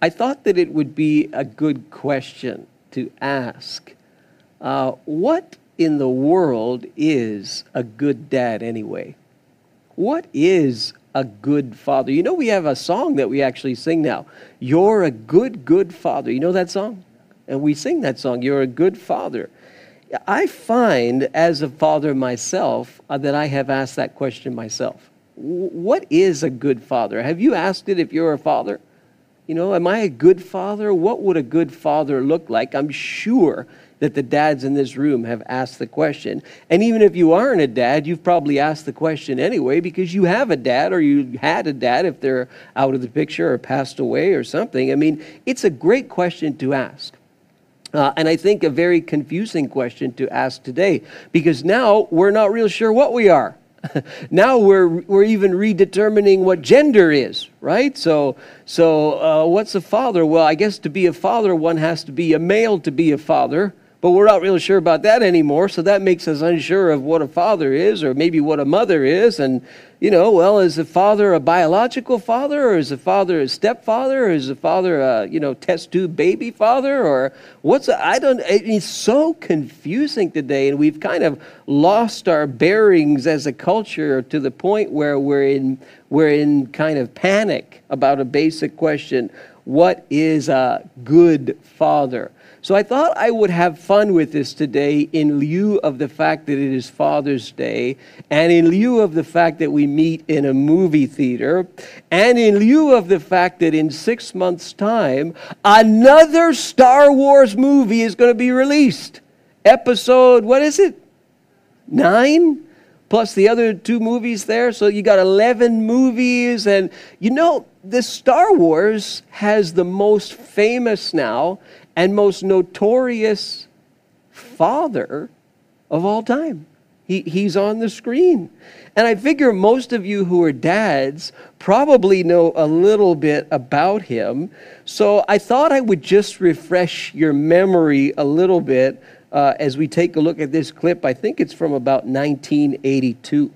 I thought that it would be a good question to ask. Uh, what in the world is a good dad anyway? What is a good father? You know, we have a song that we actually sing now. You're a good, good father. You know that song? And we sing that song, You're a good father. I find as a father myself uh, that I have asked that question myself. W- what is a good father? Have you asked it if you're a father? You know, am I a good father? What would a good father look like? I'm sure that the dads in this room have asked the question. And even if you aren't a dad, you've probably asked the question anyway because you have a dad or you had a dad if they're out of the picture or passed away or something. I mean, it's a great question to ask. Uh, and I think a very confusing question to ask today because now we're not real sure what we are. now we're, we're even redetermining what gender is, right? So, so uh, what's a father? Well, I guess to be a father, one has to be a male to be a father. But we're not really sure about that anymore, so that makes us unsure of what a father is or maybe what a mother is. And, you know, well, is a father a biological father or is a father a stepfather or is a father a, you know, test tube baby father or what's, I don't, it's so confusing today and we've kind of lost our bearings as a culture to the point where we're in, we're in kind of panic about a basic question. What is a good father? So I thought I would have fun with this today in lieu of the fact that it is Father's Day, and in lieu of the fact that we meet in a movie theater, and in lieu of the fact that in six months' time, another Star Wars movie is going to be released. Episode, what is it? Nine? Plus the other two movies there. So you got 11 movies. And you know, the Star Wars has the most famous now and most notorious father of all time. He, he's on the screen. And I figure most of you who are dads probably know a little bit about him. So I thought I would just refresh your memory a little bit uh, as we take a look at this clip. I think it's from about 1982.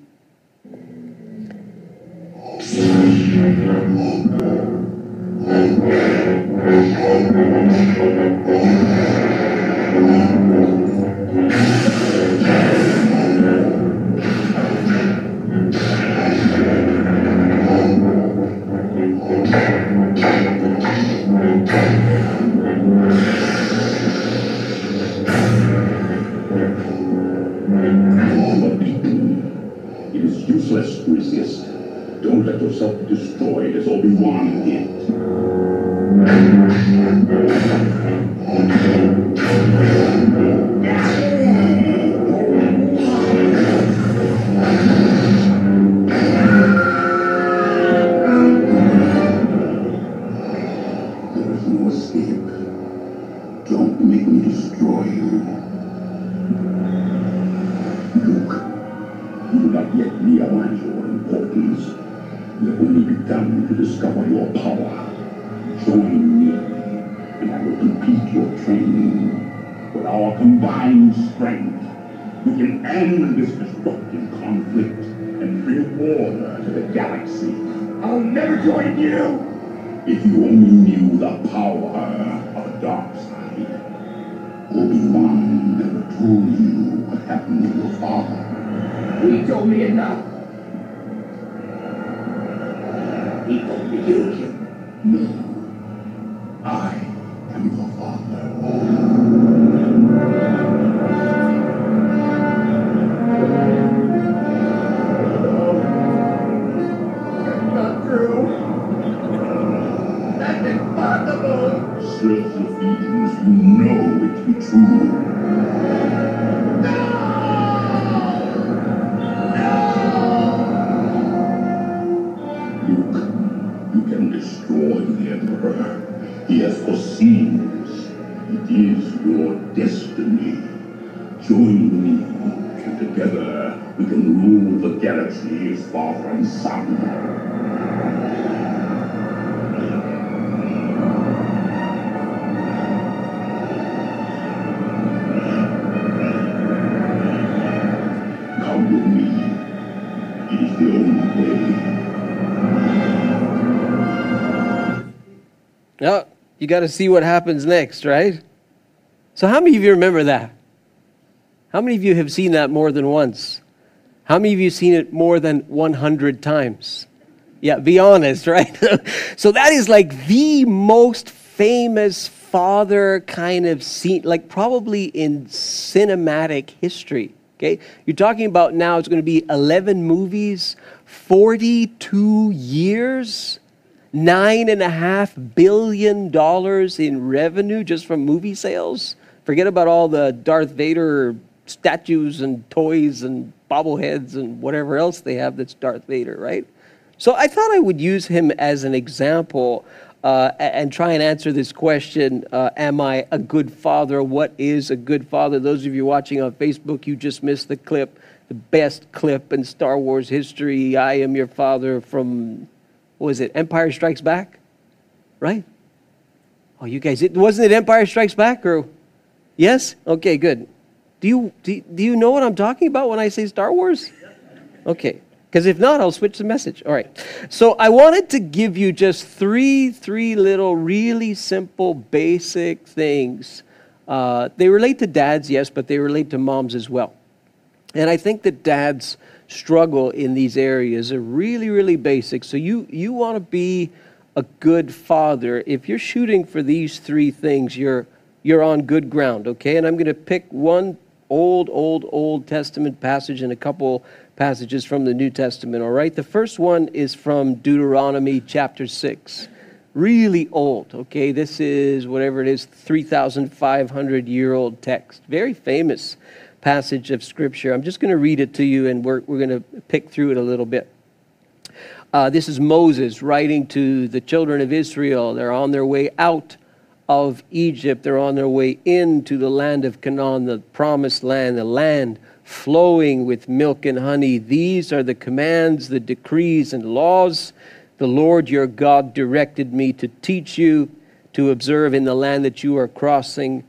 Useless resist. Don't let yourself be destroyed as Obi-Wan did. Me. It is only way. Oh, you got to see what happens next, right? So, how many of you remember that? How many of you have seen that more than once? How many of you seen it more than 100 times? Yeah, be honest, right? so, that is like the most famous father kind of scene, like probably in cinematic history. Okay? You're talking about now it's going to be 11 movies, 42 years, nine and a half billion dollars in revenue just from movie sales. Forget about all the Darth Vader statues and toys and bobbleheads and whatever else they have that's Darth Vader, right? So I thought I would use him as an example uh, and try and answer this question uh, Am I a good father? What is a good father? Those of you watching on Facebook, you just missed the clip, the best clip in Star Wars history. I am your father from, what was it, Empire Strikes Back? Right? Oh, you guys, it, wasn't it Empire Strikes Back? Or, yes? Okay, good. Do you, do, do you know what I'm talking about when I say Star Wars? Okay. Because if not, I'll switch the message. All right. So I wanted to give you just three, three little really simple, basic things. Uh, they relate to dads, yes, but they relate to moms as well. And I think that dads struggle in these areas are really, really basic. So you, you want to be a good father. If you're shooting for these three things, you're, you're on good ground, okay? And I'm going to pick one old, old, Old Testament passage and a couple passages from the New Testament, all right? The first one is from Deuteronomy chapter 6. Really old, okay? This is whatever it is, 3,500 year old text. Very famous passage of Scripture. I'm just going to read it to you and we're, we're going to pick through it a little bit. Uh, this is Moses writing to the children of Israel. They're on their way out of Egypt, they're on their way into the land of Canaan, the promised land, the land flowing with milk and honey. These are the commands, the decrees, and laws the Lord your God directed me to teach you to observe in the land that you are crossing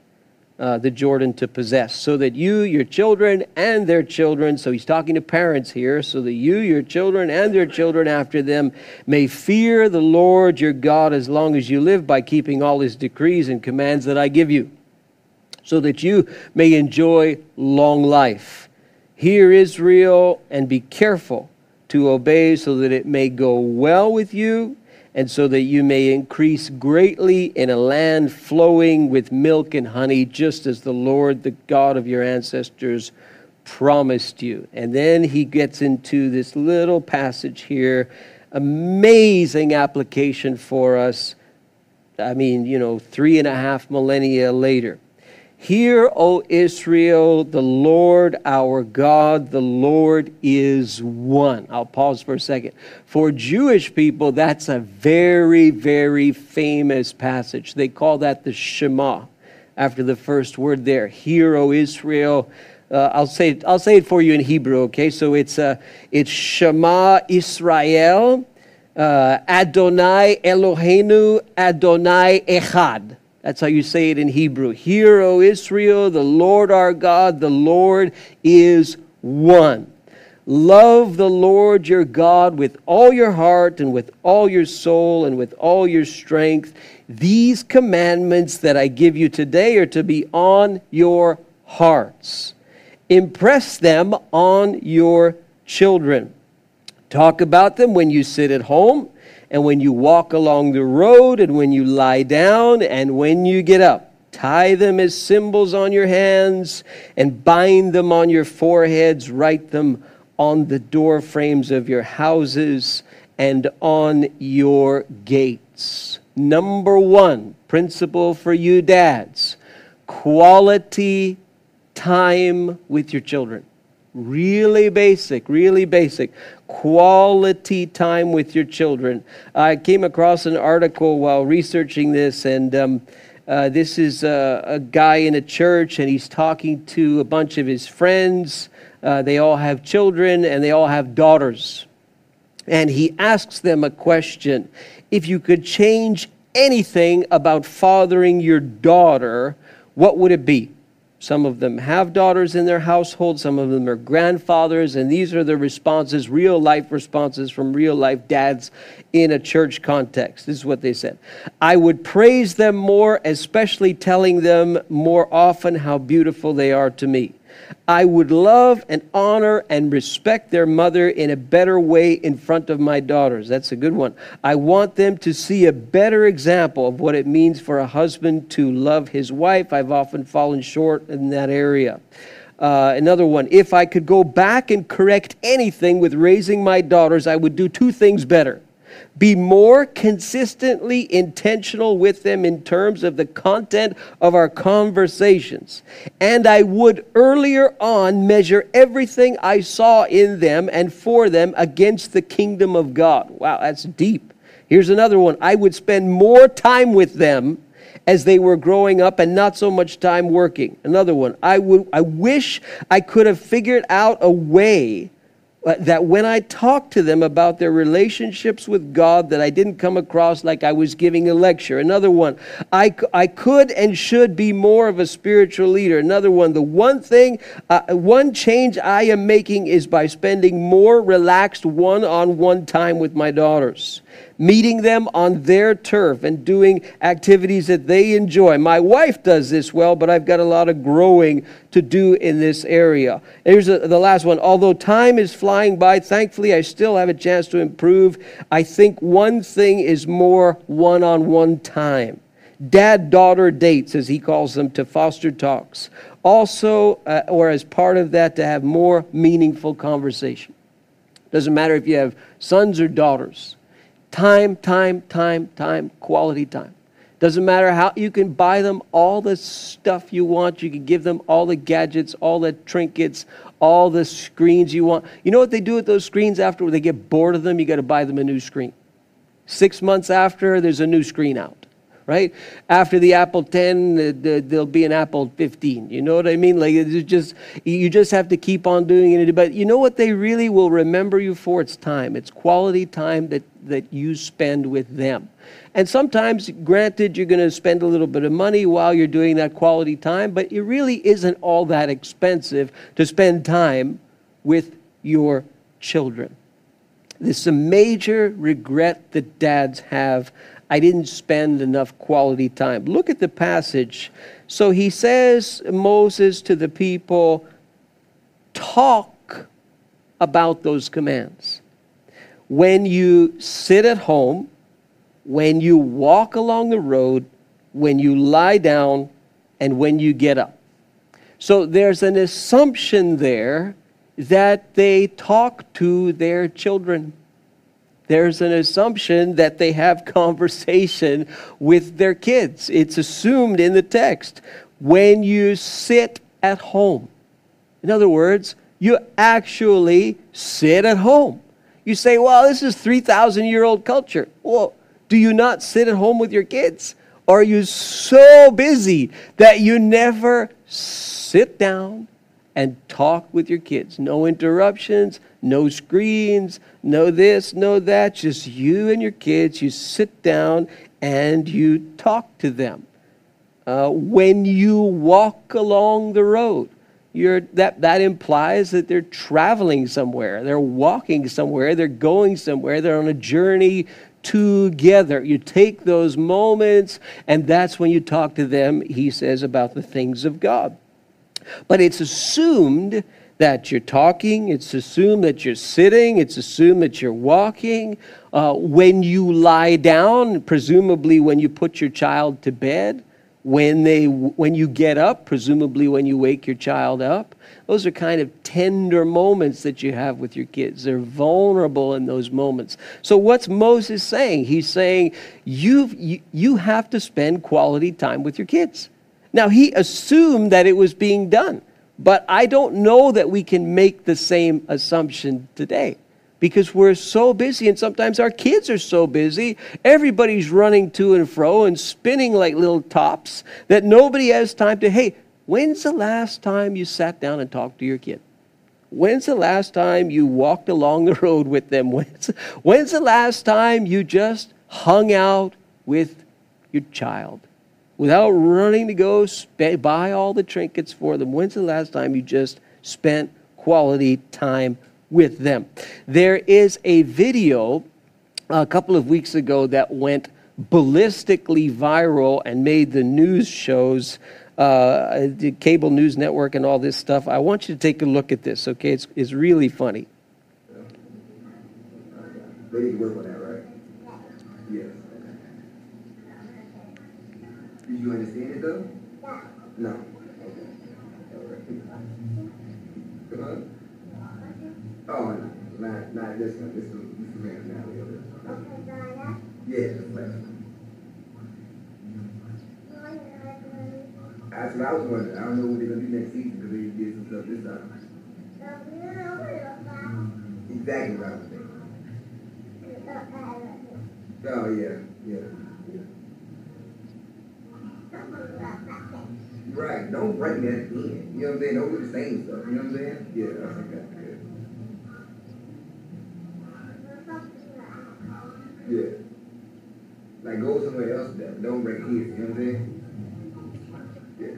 uh, the Jordan to possess, so that you, your children, and their children, so he's talking to parents here, so that you, your children, and their children after them may fear the Lord your God as long as you live by keeping all his decrees and commands that I give you, so that you may enjoy long life. Hear, Israel, and be careful to obey so that it may go well with you and so that you may increase greatly in a land flowing with milk and honey, just as the Lord, the God of your ancestors, promised you. And then he gets into this little passage here, amazing application for us. I mean, you know, three and a half millennia later. Hear, O Israel, the Lord our God, the Lord is one. I'll pause for a second. For Jewish people, that's a very, very famous passage. They call that the Shema after the first word there. Hear, O Israel. Uh, I'll say it, I'll say it for you in Hebrew. Okay, so it's uh, it's Shema Israel, uh, Adonai Eloheinu, Adonai Echad. That's how you say it in Hebrew. Hear, O Israel, the Lord our God, the Lord is one. Love the Lord your God with all your heart and with all your soul and with all your strength. These commandments that I give you today are to be on your hearts. Impress them on your children. Talk about them when you sit at home and when you walk along the road, and when you lie down, and when you get up. Tie them as symbols on your hands, and bind them on your foreheads. Write them on the door frames of your houses and on your gates. Number one principle for you dads quality time with your children. Really basic, really basic. Quality time with your children. I came across an article while researching this, and um, uh, this is a, a, guy in a church, and he's talking to a bunch of his friends. Uh, they all have children, and they all have daughters. And he asks them a question If you could change anything about fathering your daughter, what would it be? Some of them have daughters in their household, some of them are grandfathers, and these are the responses, real life responses from real life dads in a church context. This is what they said I would praise them more, especially telling them more often how beautiful they are to me. I would love and honor and respect their mother in a better way in front of my daughters. That's a good one. I want them to see a better example of what it means for a husband to love his wife. I've often fallen short in that area. Uh, another one, if I could go back and correct anything with raising my daughters, I would do two things better be more consistently intentional with them in terms of the content of our conversations. And I would earlier on measure everything I saw in them and for them against the kingdom of God. Wow, that's deep. Here's another one I would spend more time with them as they were growing up and not so much time working. Another one, I would I wish I could have figured out a way that when I talk to them about their relationships with God, that I didn't come across like I was giving a lecture. Another one, I, I could and should be more of a spiritual leader. Another one, the one thing, uh, one change I am making is by spending more relaxed one on one time with my daughters meeting them on their turf and doing activities that they enjoy. My wife does this well, but I've got a lot of growing to do in this area. Here's the last one. Although time is flying by, thankfully, I still have a chance to improve. I think one thing is more one on one time. Dad daughter dates, as he calls them, to foster talks. Also, uh, or as part of that, to have more meaningful conversation. Doesn't matter if you have sons or daughters Time, time, time, time, quality time. Doesn't matter how you can buy them all the stuff you want. You can give them all the gadgets, all the trinkets, all the screens you want. You know what they do with those screens after they get bored of them? You got to buy them a new screen. Six months after, there's a new screen out right? After the Apple 10, the, the, there'll be an Apple 15. You know what I mean? Like it's just you just have to keep on doing it. But you know what they really will remember you for? It's time. It's quality time that that you spend with them. And sometimes, granted, you're going to spend a little bit of money while you're doing that quality time, but it really isn't all that expensive to spend time with your children. This is a major regret that dads have I didn't spend enough quality time. Look at the passage. So he says, Moses to the people, talk about those commands. When you sit at home, when you walk along the road, when you lie down, and when you get up. So there's an assumption there that they talk to their children there's an assumption that they have conversation with their kids. It's assumed in the text. When you sit at home, in other words, you actually sit at home. You say, well, this is 3,000 year old culture. Well, do you not sit at home with your kids? Are you so busy that you never sit down and talk with your kids? No interruptions, no screens, no this, no that. Just you and your kids. You sit down and you talk to them. Uh, when you walk along the road, that, that implies that they're traveling somewhere, they're walking somewhere, they're going somewhere, they're on a journey together. You take those moments, and that's when you talk to them, he says, about the things of God. But it's assumed that you're talking, it's assumed that you're sitting, it's assumed that you're walking. Uh, when you lie down, presumably when you put your child to bed, when, they, when you get up, presumably when you wake your child up. Those are kind of tender moments that you have with your kids. They're vulnerable in those moments. So, what's Moses saying? He's saying you've, you, you have to spend quality time with your kids. Now, he assumed that it was being done. But I don't know that we can make the same assumption today because we're so busy, and sometimes our kids are so busy. Everybody's running to and fro and spinning like little tops that nobody has time to, hey, when's the last time you sat down and talked to your kid? When's the last time you walked along the road with them? When's, when's the last time you just hung out with your child? Without running to go sp- buy all the trinkets for them. When's the last time you just spent quality time with them? There is a video a couple of weeks ago that went ballistically viral and made the news shows, uh, the cable news network, and all this stuff. I want you to take a look at this, okay? It's, it's really funny that, right? Yes. Do you understand it though? No. Okay. Right. Uh, oh, not, not this one. This one, this one, now the other. Yeah, the one. That's what I was wondering. I don't know what they're gonna do next season because they did some stuff this time. Exactly what I was thinking. Oh yeah, yeah. Right. Don't bring that in. You know what I'm saying? Don't do the same stuff. You know what I'm saying? Yeah, I think that's good. Yeah. Like go somewhere else then. Don't bring here. You know what I'm saying? Yeah.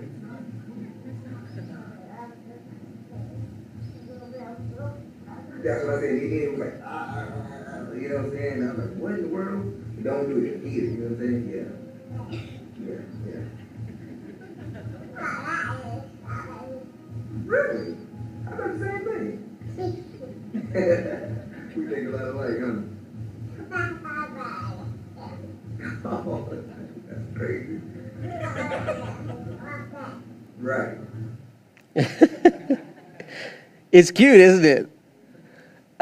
That's what I said. He was like, ah, ah, ah, ah, you know what I'm saying? And I'm like, what in the world? Don't do it here. You know what I'm saying? Yeah. Really? I we think a lot alike, huh? Oh, that's crazy. Right. It's cute, isn't it?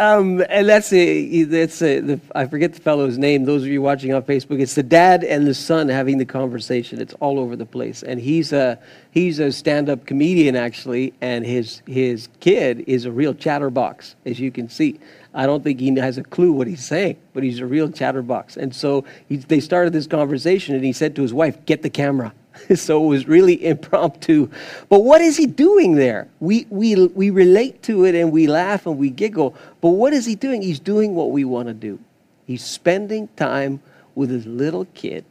Um, and that's a, that's a, the, I forget the fellow's name. Those of you watching on Facebook, it's the dad and the son having the conversation. It's all over the place, and he's a he's a stand-up comedian actually, and his his kid is a real chatterbox, as you can see. I don't think he has a clue what he's saying, but he's a real chatterbox. And so he, they started this conversation, and he said to his wife, "Get the camera." so it was really impromptu. But what is he doing there? We, we, we relate to it and we laugh and we giggle. But what is he doing? He's doing what we want to do. He's spending time with his little kid,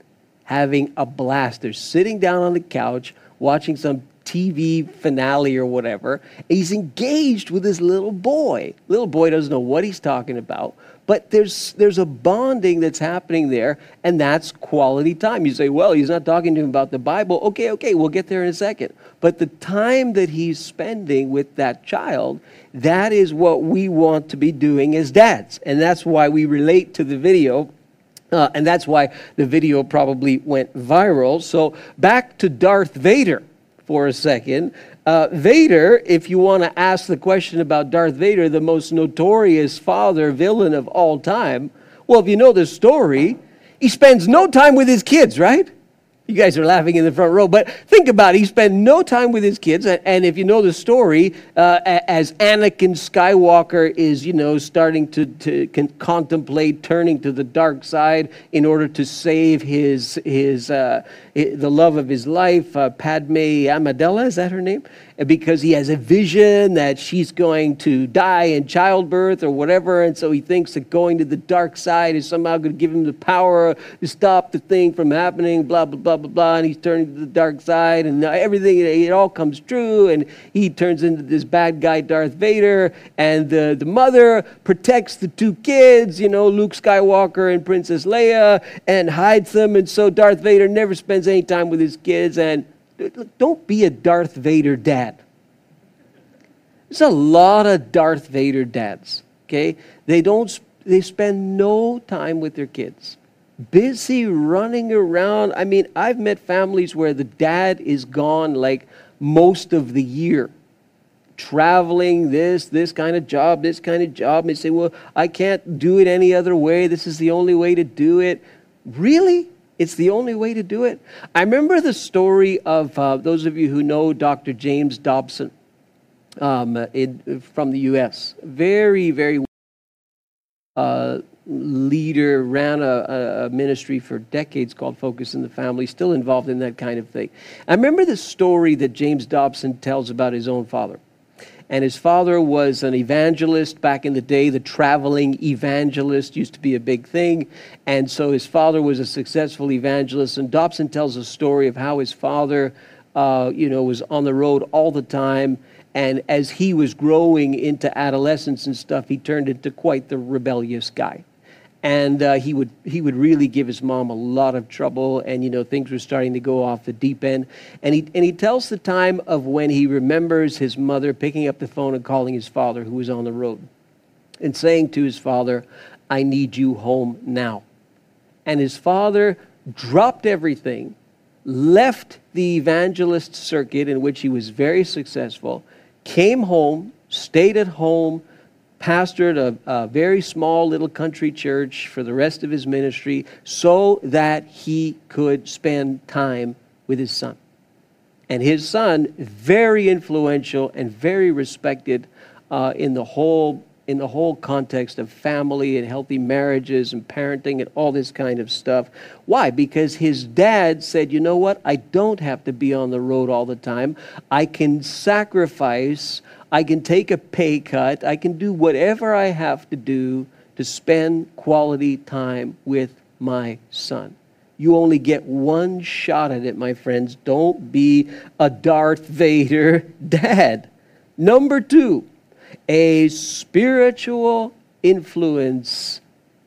having a blast. They're sitting down on the couch, watching some TV finale or whatever. He's engaged with his little boy. Little boy doesn't know what he's talking about, but there's there's a bonding that's happening there, and that's quality time. You say, well, he's not talking to him about the Bible. Okay, okay, we'll get there in a second. But the time that he's spending with that child, that is what we want to be doing as dads, and that's why we relate to the video uh, and that's why the video probably went viral. So, back to Darth Vader for a second. Uh, Vader, if you want to ask the question about Darth Vader, the most notorious father villain of all time, well, if you know the story, he spends no time with his kids, right? You guys are laughing in the front row, but think about it. He spent no time with his kids, and if you know the story, uh, as Anakin Skywalker is, you know, starting to, to con- contemplate turning to the dark side in order to save his his uh, the love of his life, uh, Padme Amidala, is that her name? Because he has a vision that she's going to die in childbirth or whatever, and so he thinks that going to the dark side is somehow going to give him the power to stop the thing from happening, blah, blah, blah, blah, blah, and he's turning to the dark side, and everything, it all comes true, and he turns into this bad guy, Darth Vader, and the, the mother protects the two kids, you know, Luke Skywalker and Princess Leia, and hides them, and so Darth Vader never spends any time with his kids, and don't be a Darth Vader dad. There's a lot of Darth Vader dads, okay? They don't they spend no time with their kids. Busy running around. I mean, I've met families where the dad is gone like most of the year. Traveling, this, this kind of job, this kind of job. And they say, well, I can't do it any other way. This is the only way to do it. Really? It's the only way to do it. I remember the story of uh, those of you who know Dr. James Dobson um, in, from the U.S. Very, very uh, leader, ran a, a, ministry for decades called Focus in the Family, still involved in that kind of thing. I remember the story that James Dobson tells about his own father. And his father was an evangelist back in the day. The traveling evangelist used to be a big thing. And so his father was a successful evangelist. And Dobson tells a story of how his father, uh, you know, was on the road all the time. And as he was growing into adolescence and stuff, he turned into quite the rebellious guy and uh, he would he would really give his mom a lot of trouble. And you know things were starting to go off the deep end. And he and he tells the time of when he remembers his mother picking up the phone and calling his father who was on the road and saying to his father i need you home now. And his father dropped everything left the evangelist circuit in which he was very successful came home stayed at home pastored a, a, very small little country church for the rest of his ministry so that he could spend time with his son. And his son, very influential and very respected uh, in the whole in the whole context of family and healthy marriages and parenting and all this kind of stuff. Why? Because his dad said, you know what? I don't have to be on the road all the time. I can sacrifice I can take a pay cut. I can do whatever I have to do to spend quality time with my son. You only get one shot at it, my friends. Don't be a Darth Vader dad. Number two, a spiritual influence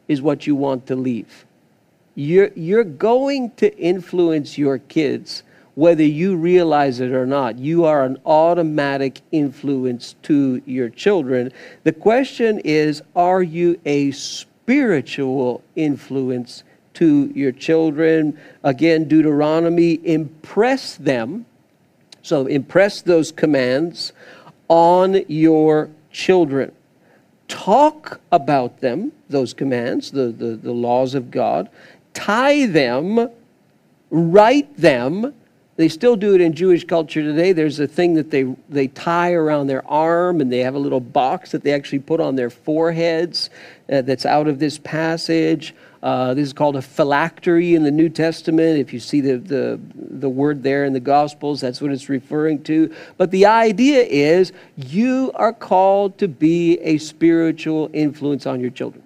is what you want to leave. You're, you're going to influence your kids whether you realize it or not. You are an automatic influence to your children. The question is are you a spiritual influence to your children? Again, Deuteronomy, impress them. So, impress those commands on your children. Talk about them, those commands, the, the, the laws of God. Tie them, write them, they still do it in Jewish culture today. There's a thing that they, they tie around their arm, and they have a little box that they actually put on their foreheads uh, that's out of this passage. Uh, this is called a phylactery in the New Testament. If you see the, the, the word there in the Gospels, that's what it's referring to. But the idea is you are called to be a spiritual influence on your children.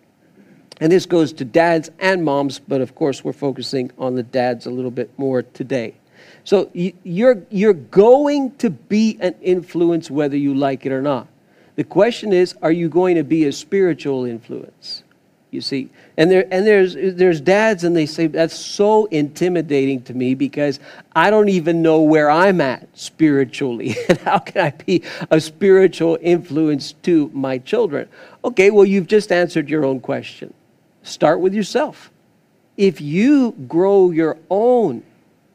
And this goes to dads and moms, but of course, we're focusing on the dads a little bit more today. So you're, you're going to be an influence whether you like it or not. The question is, are you going to be a spiritual influence? You see, and there and there's there's dads, and they say that's so intimidating to me because I don't even know where I'm at spiritually, and how can I be a spiritual influence to my children? Okay, well you've just answered your own question. Start with yourself. If you grow your own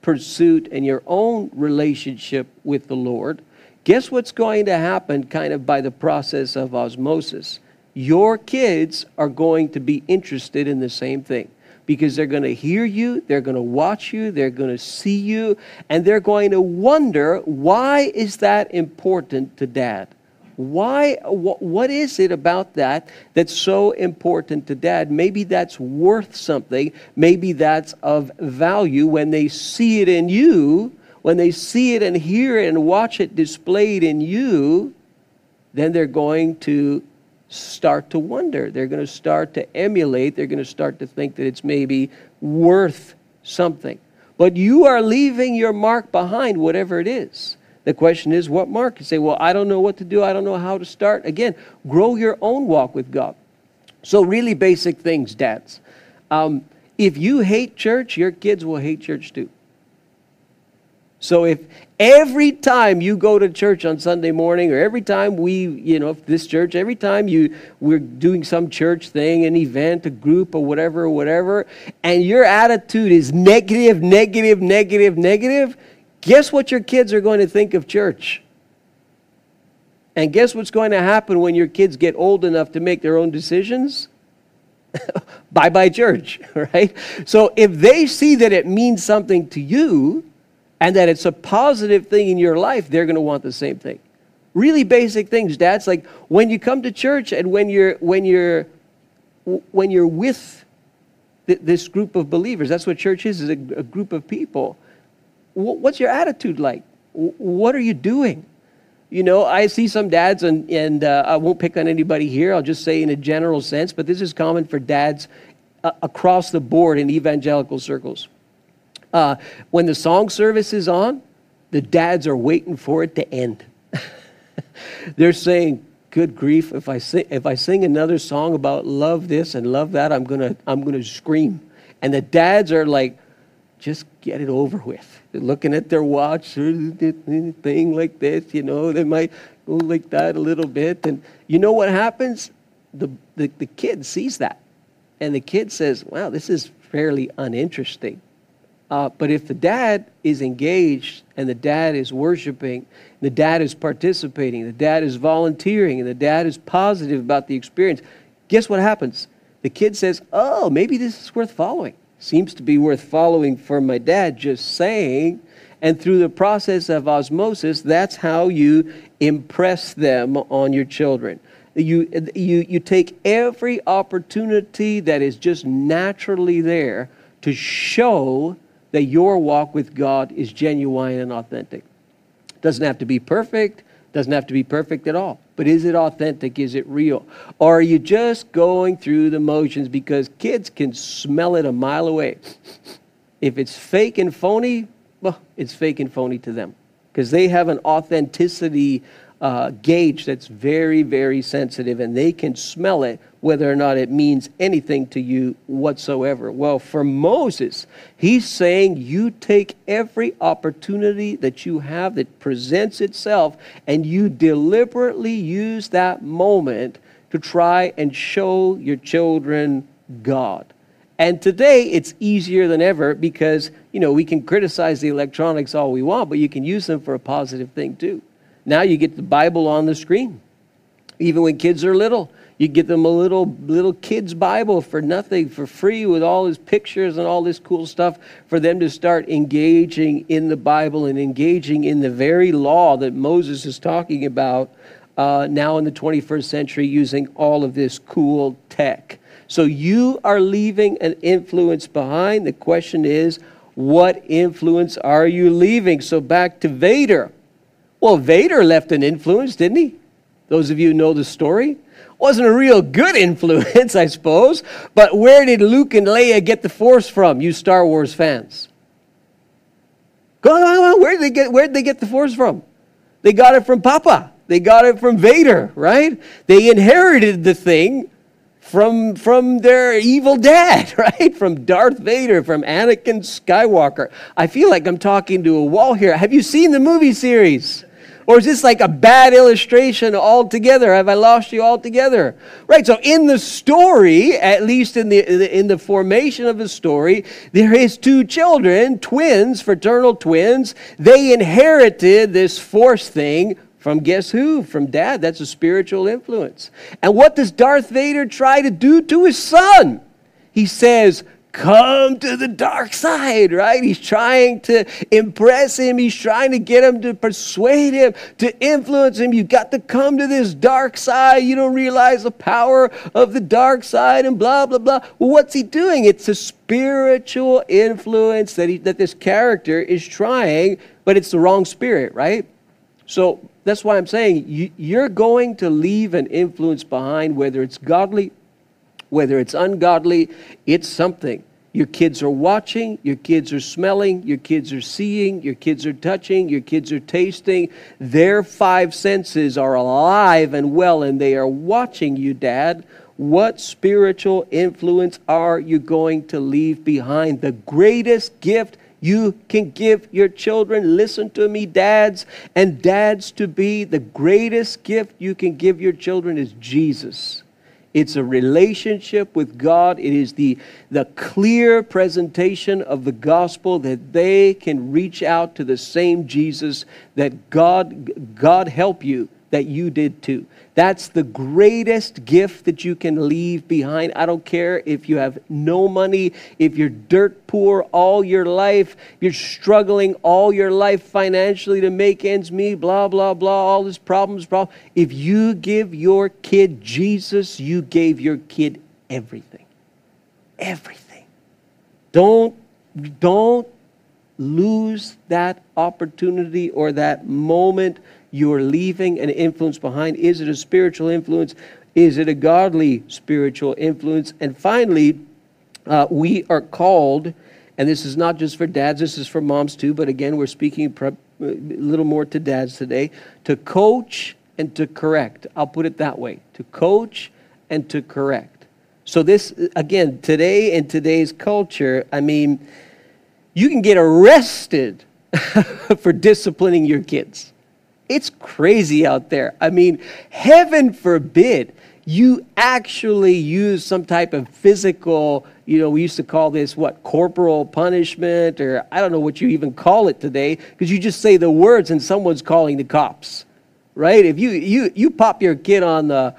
pursuit and your own relationship with the Lord, guess what's going to happen kind of by the process of osmosis? Your kids are going to be interested in the same thing because they're going to hear you, they're going to watch you, they're going to see you, and they're going to wonder why is that important to dad? Why, what is it about that that's so important to dad? Maybe that's worth something. Maybe that's of value when they see it in you, when they see it and hear it and watch it displayed in you, then they're going to start to wonder. They're going to start to emulate. They're going to start to think that it's maybe worth something. But you are leaving your mark behind, whatever it is. The question is, what mark? You say, well, I don't know what to do. I don't know how to start. Again, grow your own walk with God. So, really basic things, dads. Um, if you hate church, your kids will hate church too. So if every time you go to church on Sunday morning, or every time we, you know, this church, every time you we're doing some church thing, an event, a group, or whatever, whatever, and your attitude is negative, negative, negative, negative, Guess what your kids are going to think of church? And guess what's going to happen when your kids get old enough to make their own decisions? bye bye church, right? So if they see that it means something to you and that it's a positive thing in your life, they're going to want the same thing. Really basic things, dads. Like when you come to church and when you're when you're when you're with this group of believers, that's what church is, is a, a group of people what's your attitude like? What are you doing? You know, I see some dads, and, and uh, I won't pick on anybody here. I'll just say in a general sense, but this is common for dads uh, across the board in evangelical circles. Uh, when the song service is on, the dads are waiting for it to end. They're saying, good grief, if I, sing, if I sing another song about love this and love that, I'm going to I'm gonna scream. And the dads are like, just get it over with. They're looking at their watch, thing like this, you know, they might go like that a little bit. And you know what happens? The, the, the kid sees that. And the kid says, wow, this is fairly uninteresting. Uh, but if the dad is engaged and the dad is worshiping, the dad is participating, the dad is volunteering, and the dad is positive about the experience, guess what happens? The kid says, Oh, maybe this is worth following. Seems to be worth following for my dad just saying. And through the process of osmosis, that's how you impress them on your children. You, you, you take every opportunity that is just naturally there to show that your walk with God is genuine and authentic. Doesn't have to be perfect, doesn't have to be perfect at all. But is it authentic? Is it real? Or are you just going through the motions because kids can smell it a mile away? If it's fake and phony, well, it's fake and phony to them because they have an authenticity uh, gauge that's very, very sensitive and they can smell it whether or not it means anything to you whatsoever. Well, for Moses, he's saying you take every opportunity that you have that presents itself and you deliberately use that moment to try and show your children God. And today it's easier than ever because, you know, we can criticize the electronics all we want, but you can use them for a positive thing too. Now you get the Bible on the screen. Even when kids are little, you get them a little little kid's Bible for nothing, for free, with all his pictures and all this cool stuff for them to start engaging in the Bible and engaging in the very law that Moses is talking about uh, now in the 21st century using all of this cool tech. So you are leaving an influence behind. The question is, what influence are you leaving? So back to Vader. Well, Vader left an influence, didn't he? Those of you who know the story. Wasn't a real good influence, I suppose. But where did Luke and Leia get the Force from, you Star Wars fans? Go on, where did they get where did they get the Force from? They got it from Papa. They got it from Vader, right? They inherited the thing from, from their evil dad, right? From Darth Vader, from Anakin Skywalker. I feel like I'm talking to a wall here. Have you seen the movie series? Or is this like a bad illustration altogether? Have I lost you altogether? Right, so in the story, at least in the, in the formation of the story, there is two children, twins, fraternal twins. They inherited this force thing from guess who? From dad. That's a spiritual influence. And what does Darth Vader try to do to his son? He says, come to the dark side, right? He's trying to impress him. He's trying to get him to persuade him, to influence him. You've got to come to this dark side. You don't realize the power of the dark side and blah, blah, blah. Well, what's he doing? It's a spiritual influence that, he, that this character is trying, but it's the wrong spirit, right? So that's why I'm saying you, you're going to leave an influence behind, whether it's godly whether it's ungodly, it's something. Your kids are watching, your kids are smelling, your kids are seeing, your kids are touching, your kids are tasting. Their five senses are alive and well, and they are watching you, Dad. What spiritual influence are you going to leave behind? The greatest gift you can give your children. Listen to me, dads and dads to be. The greatest gift you can give your children is Jesus. It's a relationship with God. It is the, the clear presentation of the gospel that they can reach out to the same Jesus that God, God help you that you did too. That's the greatest gift that you can leave behind. I don't care if you have no money, if you're dirt poor all your life, you're struggling all your life financially to make ends meet, blah, blah, blah, all these problems, problem. If you give your kid Jesus, you gave your kid everything. Everything. Don't, don't lose that opportunity or that moment you're leaving an influence behind? Is it a spiritual influence? Is it a godly spiritual influence? And finally, uh, we are called, and this is not just for dads, this is for moms too, but again, we're speaking a little more to dads today, to coach and to correct. I'll put it that way to coach and to correct. So, this, again, today in today's culture, I mean, you can get arrested for disciplining your kids. It's crazy out there. I mean, heaven forbid you actually use some type of physical, you know, we used to call this what, corporal punishment, or I don't know what you even call it today, because you just say the words and someone's calling the cops, right? If you, you, you pop your kid on the,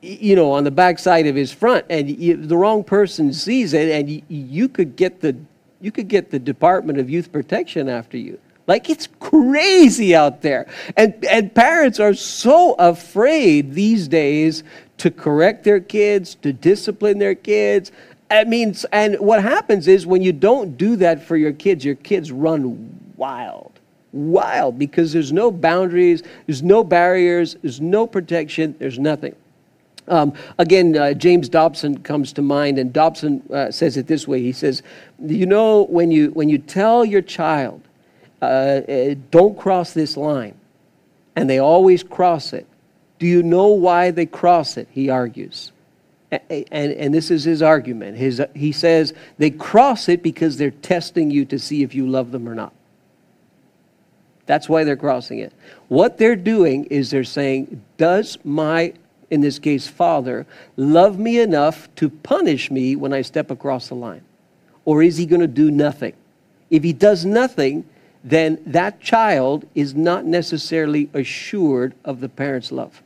you know, on the backside of his front and you, the wrong person sees it and you, you could get the, you could get the Department of Youth Protection after you. Like it's crazy out there. And, and parents are so afraid these days to correct their kids, to discipline their kids. I mean, and what happens is when you don't do that for your kids, your kids run wild. Wild because there's no boundaries, there's no barriers, there's no protection, there's nothing. Um, again, uh, James Dobson comes to mind, and Dobson uh, says it this way. He says, "You know, when you when you tell your child uh, uh, don't cross this line. And they always cross it. Do you know why they cross it? He argues. And, and, and this is his argument. His, he says they cross it because they're testing you to see if you love them or not. That's why they're crossing it. What they're doing is they're saying, Does my, in this case, father, love me enough to punish me when I step across the line? Or is he going to do nothing? If he does nothing, then that child is not necessarily assured of the parent's love.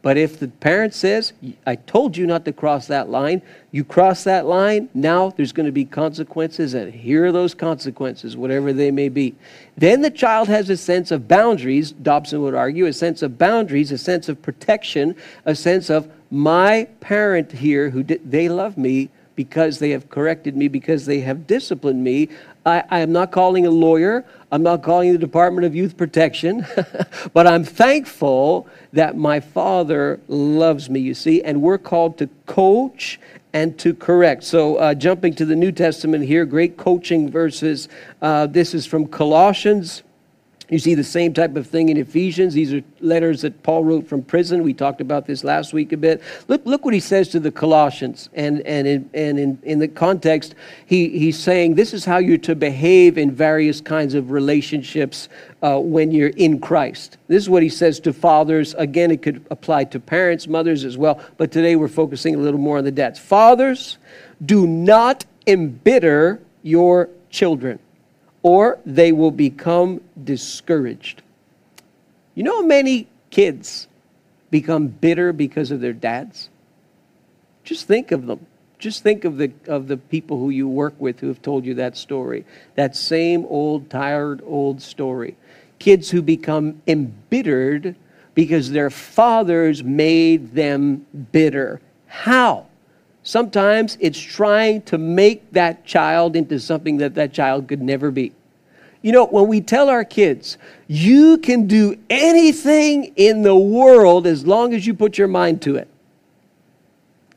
But if the parent says, I told you not to cross that line, you cross that line, now there's going to be consequences, and here are those consequences, whatever they may be. Then the child has a sense of boundaries, Dobson would argue, a sense of boundaries, a sense of protection, a sense of my parent here, who they love me because they have corrected me, because they have disciplined me. I, I am not calling a lawyer. I'm not calling the Department of Youth Protection, but I'm thankful that my father loves me, you see, and we're called to coach and to correct. So, uh, jumping to the New Testament here, great coaching verses. Uh, this is from Colossians you see the same type of thing in Ephesians. These are letters that Paul wrote from prison. We talked about this last week a bit. Look, look what he says to the Colossians. And, and, in, and in, in the context, he, he's saying this is how you're to behave in various kinds of relationships uh, when you're in Christ. This is what he says to fathers. Again, it could apply to parents, mothers as well. But today we're focusing a little more on the dads. Fathers, do not embitter your children or they will become discouraged. You know many kids become bitter because of their dads? Just think of them. Just think of the, of the people who you work with who have told you that story. That same old, tired, old story. Kids who become embittered because their fathers made them bitter. How? Sometimes it's trying to make that child into something that that child could never be. You know, when we tell our kids, you can do anything in the world as long as you put your mind to it.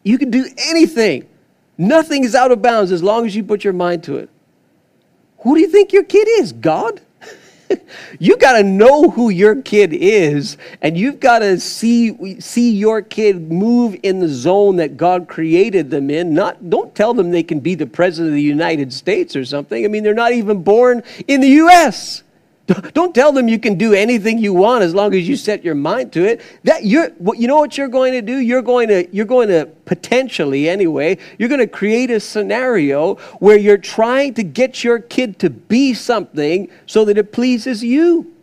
You can do anything. Nothing is out of bounds as long as you put your mind to it. Who do you think your kid is? God? you got to know who your kid is and you've got to see see your kid move in the zone that God created them in. Not don't tell them they can be the president of the United States or something. I mean they're not even born in the US don't tell them you can do anything you want as long as you set your mind to it. That you're, you know what you're going to do? You're going to, you're going to potentially, anyway, you're going to create a scenario where you're trying to get your kid to be something so that it pleases you.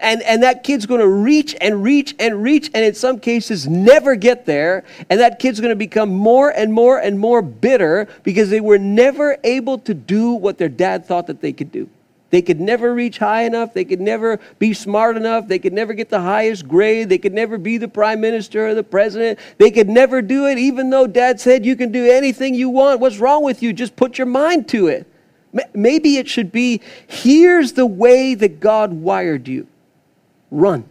And, and that kid's going to reach and reach and reach, and in some cases, never get there. And that kid's going to become more and more and more bitter because they were never able to do what their dad thought that they could do. They could never reach high enough. They could never be smart enough. They could never get the highest grade. They could never be the prime minister or the president. They could never do it, even though dad said, You can do anything you want. What's wrong with you? Just put your mind to it. Maybe it should be here's the way that God wired you. Run.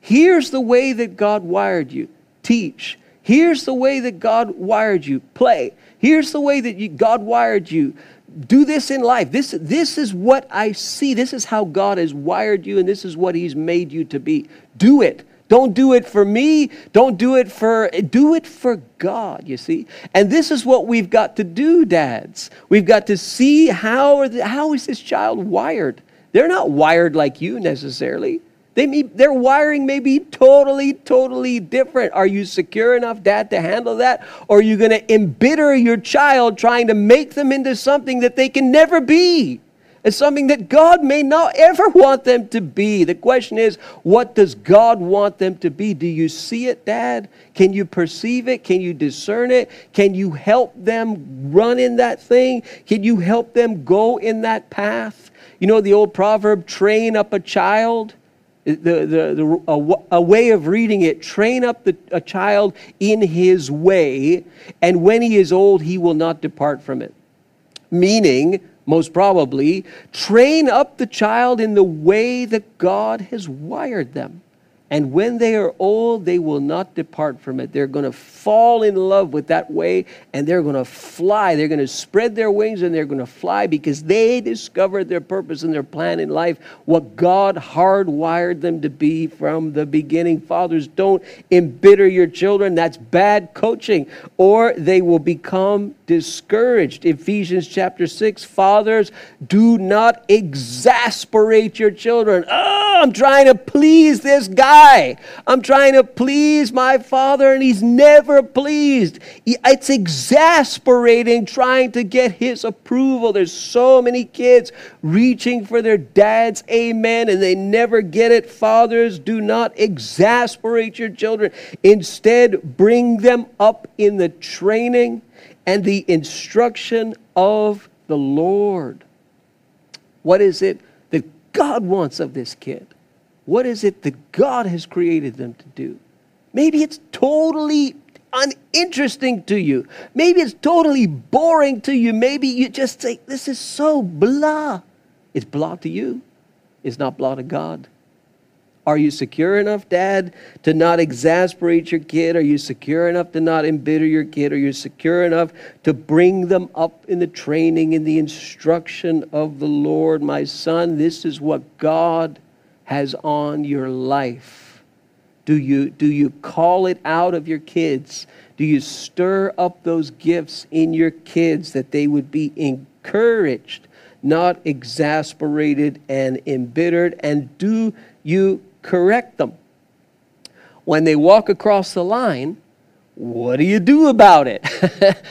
Here's the way that God wired you. Teach. Here's the way that God wired you. Play. Here's the way that you, God wired you. Do this in life. This, this is what I see. This is how God has wired you, and this is what He's made you to be. Do it. Don't do it for me. Don't do it for, do it for God, you see. And this is what we've got to do, dads. We've got to see how, the, how is this child wired. They're not wired like you necessarily. They may, their wiring may be totally, totally different. Are you secure enough, dad, to handle that? Or are you going to embitter your child trying to make them into something that they can never be? It's something that God may not ever want them to be. The question is, what does God want them to be? Do you see it, Dad? Can you perceive it? Can you discern it? Can you help them run in that thing? Can you help them go in that path? You know the old proverb, train up a child? The, the, the, a, a way of reading it train up the, a child in his way, and when he is old, he will not depart from it. Meaning, most probably, train up the child in the way that God has wired them. And when they are old, they will not depart from it. They're going to fall in love with that way and they're going to fly. They're going to spread their wings and they're going to fly because they discovered their purpose and their plan in life, what God hardwired them to be from the beginning. Fathers, don't embitter your children. That's bad coaching, or they will become discouraged. Ephesians chapter 6 Fathers, do not exasperate your children. Oh, I'm trying to please this guy I'm trying to please my father and he's never pleased. It's exasperating trying to get his approval. There's so many kids reaching for their dad's amen and they never get it. Fathers, do not exasperate your children. Instead, bring them up in the training and the instruction of the Lord. What is it that God wants of this kid? What is it that God has created them to do? Maybe it's totally uninteresting to you. Maybe it's totally boring to you. Maybe you just say, This is so blah. It's blah to you, it's not blah to God. Are you secure enough, Dad, to not exasperate your kid? Are you secure enough to not embitter your kid? Are you secure enough to bring them up in the training, in the instruction of the Lord? My son, this is what God has on your life? Do you, do you call it out of your kids? Do you stir up those gifts in your kids that they would be encouraged, not exasperated and embittered? And do you correct them? When they walk across the line, what do you do about it?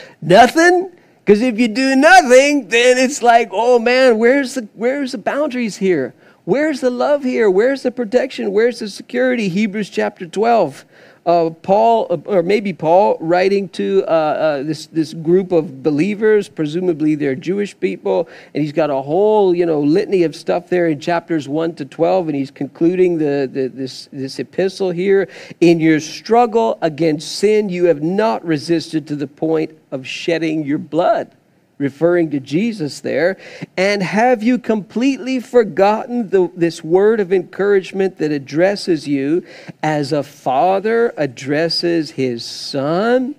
nothing? Because if you do nothing, then it's like, oh man, where's the, where's the boundaries here? Where's the love here? Where's the protection? Where's the security? Hebrews chapter 12. Uh, Paul, uh, or maybe Paul, writing to uh, uh, this, this group of believers, presumably they're Jewish people, and he's got a whole you know litany of stuff there in chapters 1 to 12, and he's concluding the, the, this, this epistle here. In your struggle against sin, you have not resisted to the point of shedding your blood referring to Jesus there. And have you completely forgotten the, this word of encouragement that addresses you as a father addresses his son?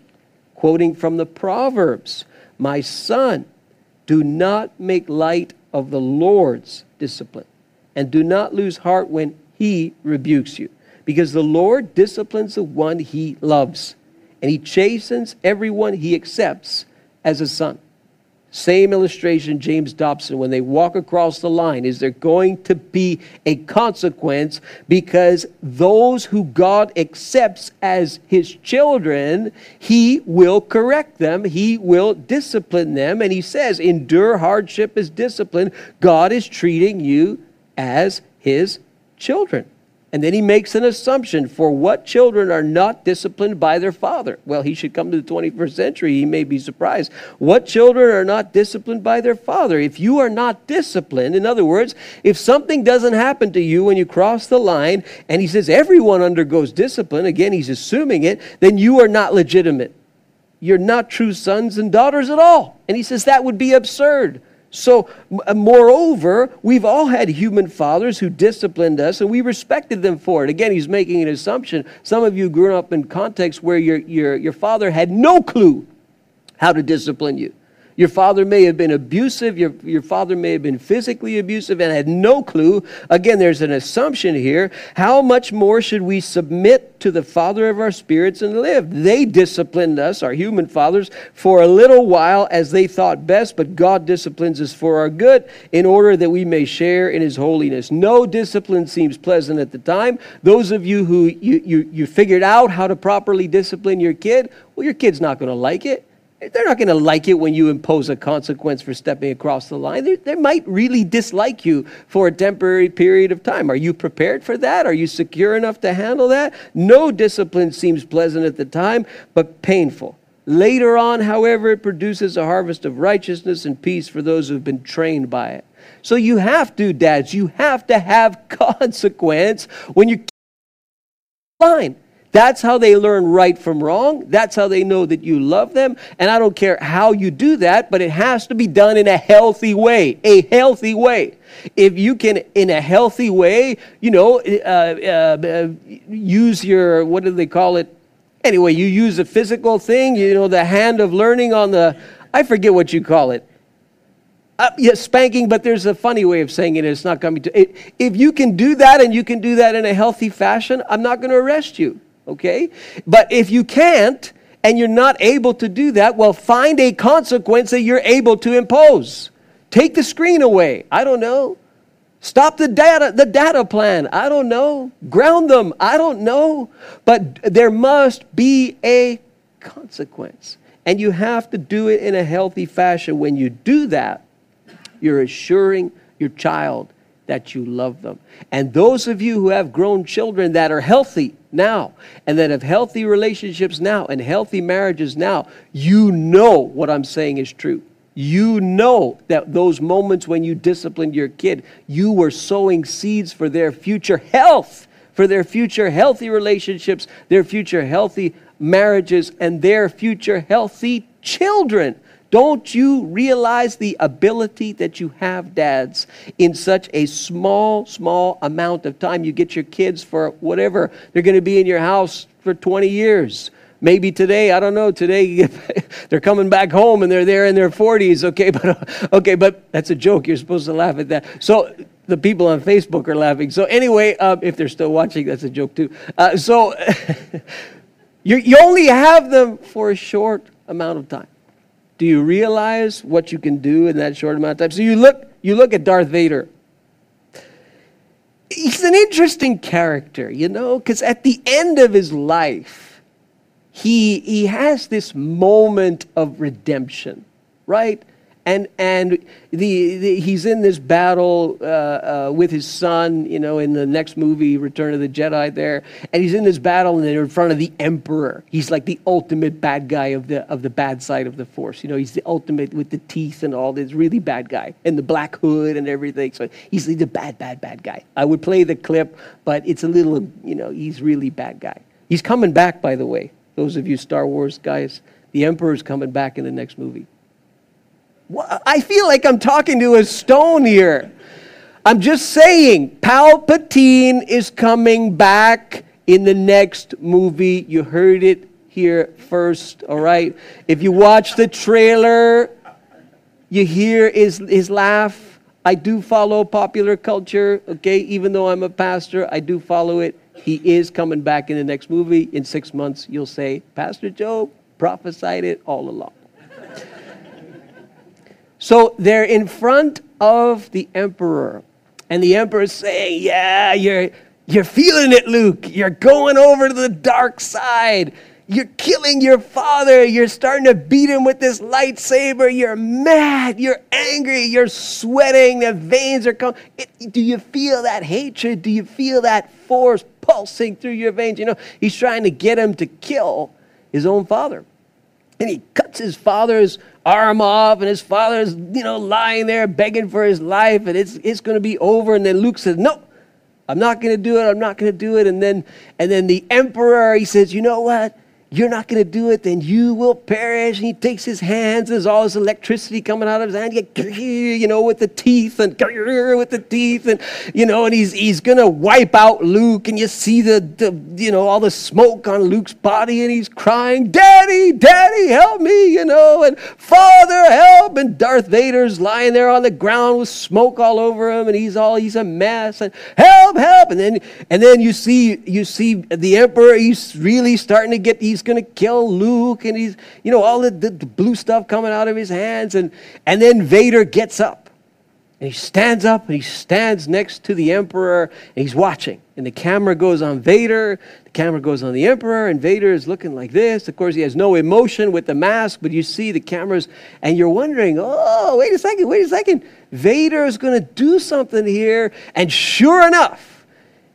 Quoting from the Proverbs My son, do not make light of the Lord's discipline, and do not lose heart when he rebukes you, because the Lord disciplines the one he loves, and he chastens everyone he accepts as a son. Same illustration, James Dobson, when they walk across the line, is there going to be a consequence because those who God accepts as his children, he will correct them, he will discipline them. And he says, endure hardship as discipline. God is treating you as his children. And then he makes an assumption for what children are not disciplined by their father. Well, he should come to the 21st century. He may be surprised. What children are not disciplined by their father? If you are not disciplined, in other words, if something doesn't happen to you when you cross the line, and he says everyone undergoes discipline, again, he's assuming it, then you are not legitimate. You're not true sons and daughters at all. And he says that would be absurd. So, uh, moreover, we've all had human fathers who disciplined us and we respected them for it. Again, he's making an assumption. Some of you grew up in contexts where your, your, your father had no clue how to discipline you. Your father may have been abusive. Your, your father may have been physically abusive and had no clue. Again, there's an assumption here. How much more should we submit to the Father of our spirits and live? They disciplined us, our human fathers, for a little while as they thought best, but God disciplines us for our good in order that we may share in His holiness. No discipline seems pleasant at the time. Those of you who you, you, you figured out how to properly discipline your kid, well, your kid's not going to like it. They're not going to like it when you impose a consequence for stepping across the line. They, they, might really dislike you for a temporary period of time. Are you prepared for that? Are you secure enough to handle that? No discipline seems pleasant at the time, but painful. Later on, however, it produces a harvest of righteousness and peace for those who've been trained by it. So you have to, dads, you have to have consequence when you line. That's how they learn right from wrong. That's how they know that you love them. And I don't care how you do that, but it has to be done in a healthy way. A healthy way. If you can, in a healthy way, you know, uh, uh, use your, what do they call it? Anyway, you use a physical thing, you know, the hand of learning on the, I forget what you call it. Uh, yeah, spanking, but there's a funny way of saying it. It's not coming to. It, if you can do that and you can do that in a healthy fashion, I'm not going to arrest you okay? But if you can't and you're not able to do that, well, find a consequence that you're able to impose. Take the screen away. I don't know. Stop the data, the data plan. I don't know. Ground them. I don't know. But there must be a consequence. And you have to do it in a healthy fashion. When you do that, you're assuring your child that you love them. And those of you who have grown children that are healthy now and that have healthy relationships now and healthy marriages now, you know what I'm saying is true. You know that those moments when you disciplined your kid, you were sowing seeds for their future health, for their future healthy relationships, their future healthy marriages, and their future healthy children. Don't you realize the ability that you have, dads, in such a small, small amount of time? You get your kids for whatever, they're going to be in your house for 20 years. Maybe today, I don't know, today they're coming back home and they're there in their 40s, okay, but okay, but that's a joke. You're supposed to laugh at that. So the people on Facebook are laughing. So anyway, uh, if they're still watching, that's a joke too. Uh, so you, you only have them for a short amount of time. Do you realize what you can do in that short amount of time? So you look, you look at Darth Vader. He's an interesting character, you know, because at the end of his life, he, he has this moment of redemption, right? And and the, the, he's in this battle uh, uh, with his son, you know, in the next movie, Return of the Jedi. There, and he's in this battle, and they're in front of the Emperor. He's like the ultimate bad guy of the of the bad side of the Force. You know, he's the ultimate with the teeth and all this, really bad guy, and the black hood and everything. So he's the bad, bad, bad guy. I would play the clip, but it's a little, you know, he's really bad guy. He's coming back, by the way. Those of you Star Wars guys, the Emperor's coming back in the next movie. I feel like I'm talking to a stone here. I'm just saying, Palpatine is coming back in the next movie. You heard it here first, all right? If you watch the trailer, you hear his, his laugh. I do follow popular culture, okay? Even though I'm a pastor, I do follow it. He is coming back in the next movie. In six months, you'll say, Pastor Joe prophesied it all along. So they're in front of the emperor, and the emperor's saying, Yeah, you're, you're feeling it, Luke. You're going over to the dark side. You're killing your father. You're starting to beat him with this lightsaber. You're mad. You're angry. You're sweating. The veins are coming. do you feel that hatred? Do you feel that force pulsing through your veins? You know, he's trying to get him to kill his own father. And he cuts his father's arm off, and his father's, you know, lying there begging for his life, and it's, it's going to be over. And then Luke says, No, I'm not going to do it. I'm not going to do it. And then, and then the emperor, he says, You know what? You're not going to do it, then you will perish. And he takes his hands, there's all this electricity coming out of his hand, you know, with the teeth and with the teeth, and you know, and he's he's going to wipe out Luke, and you see the, the you know all the smoke on Luke's body, and he's crying, "Daddy, Daddy, help me!" You know, and Father, help! And Darth Vader's lying there on the ground with smoke all over him, and he's all he's a mess, and help, help! And then and then you see you see the Emperor, he's really starting to get he's going to kill Luke, and he's, you know, all the, the, the blue stuff coming out of his hands. And, and then Vader gets up. And he stands up and he stands next to the Emperor and he's watching. And the camera goes on Vader, the camera goes on the Emperor, and Vader is looking like this. Of course, he has no emotion with the mask, but you see the cameras and you're wondering, oh, wait a second, wait a second. Vader is going to do something here. And sure enough,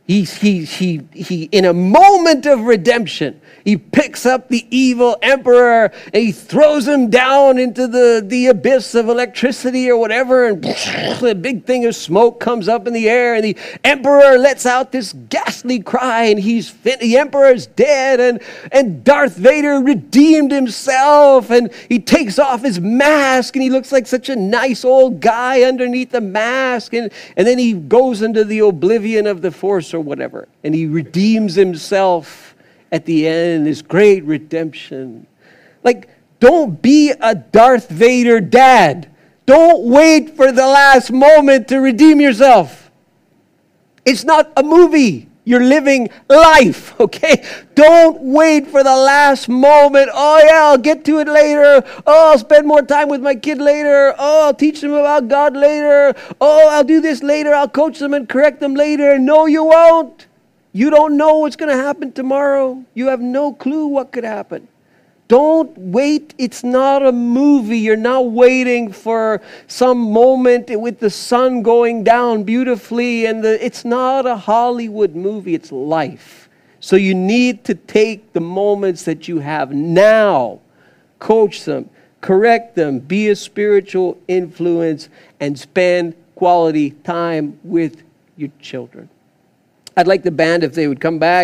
he, he, he, he, in a moment of redemption, he picks up the evil emperor. And he throws him down into the, the abyss of electricity or whatever, and a big thing of smoke comes up in the air, and the emperor lets out this ghastly cry, and he's fin- the emperor's dead, and, and Darth Vader redeemed himself, and he takes off his mask, and he looks like such a nice old guy underneath the mask, and, and then he goes into the oblivion of the force or whatever, and he redeems himself at the end, this great redemption. Like, don't be a Darth Vader dad. Don't wait for the last moment to redeem yourself. It's not a movie. You're living life, okay? Don't wait for the last moment. Oh, yeah, I'll get to it later. Oh, I'll spend more time with my kid later. Oh, I'll teach them about God later. Oh, I'll do this later. I'll coach them and correct them later. No, you won't. You don't know what's going to happen tomorrow. You have no clue what could happen. Don't wait. It's not a movie. You're not waiting for some moment with the sun going down beautifully. And the, it's not a Hollywood movie, it's life. So you need to take the moments that you have now, coach them, correct them, be a spiritual influence, and spend quality time with your children. I'd like the band if they would come back.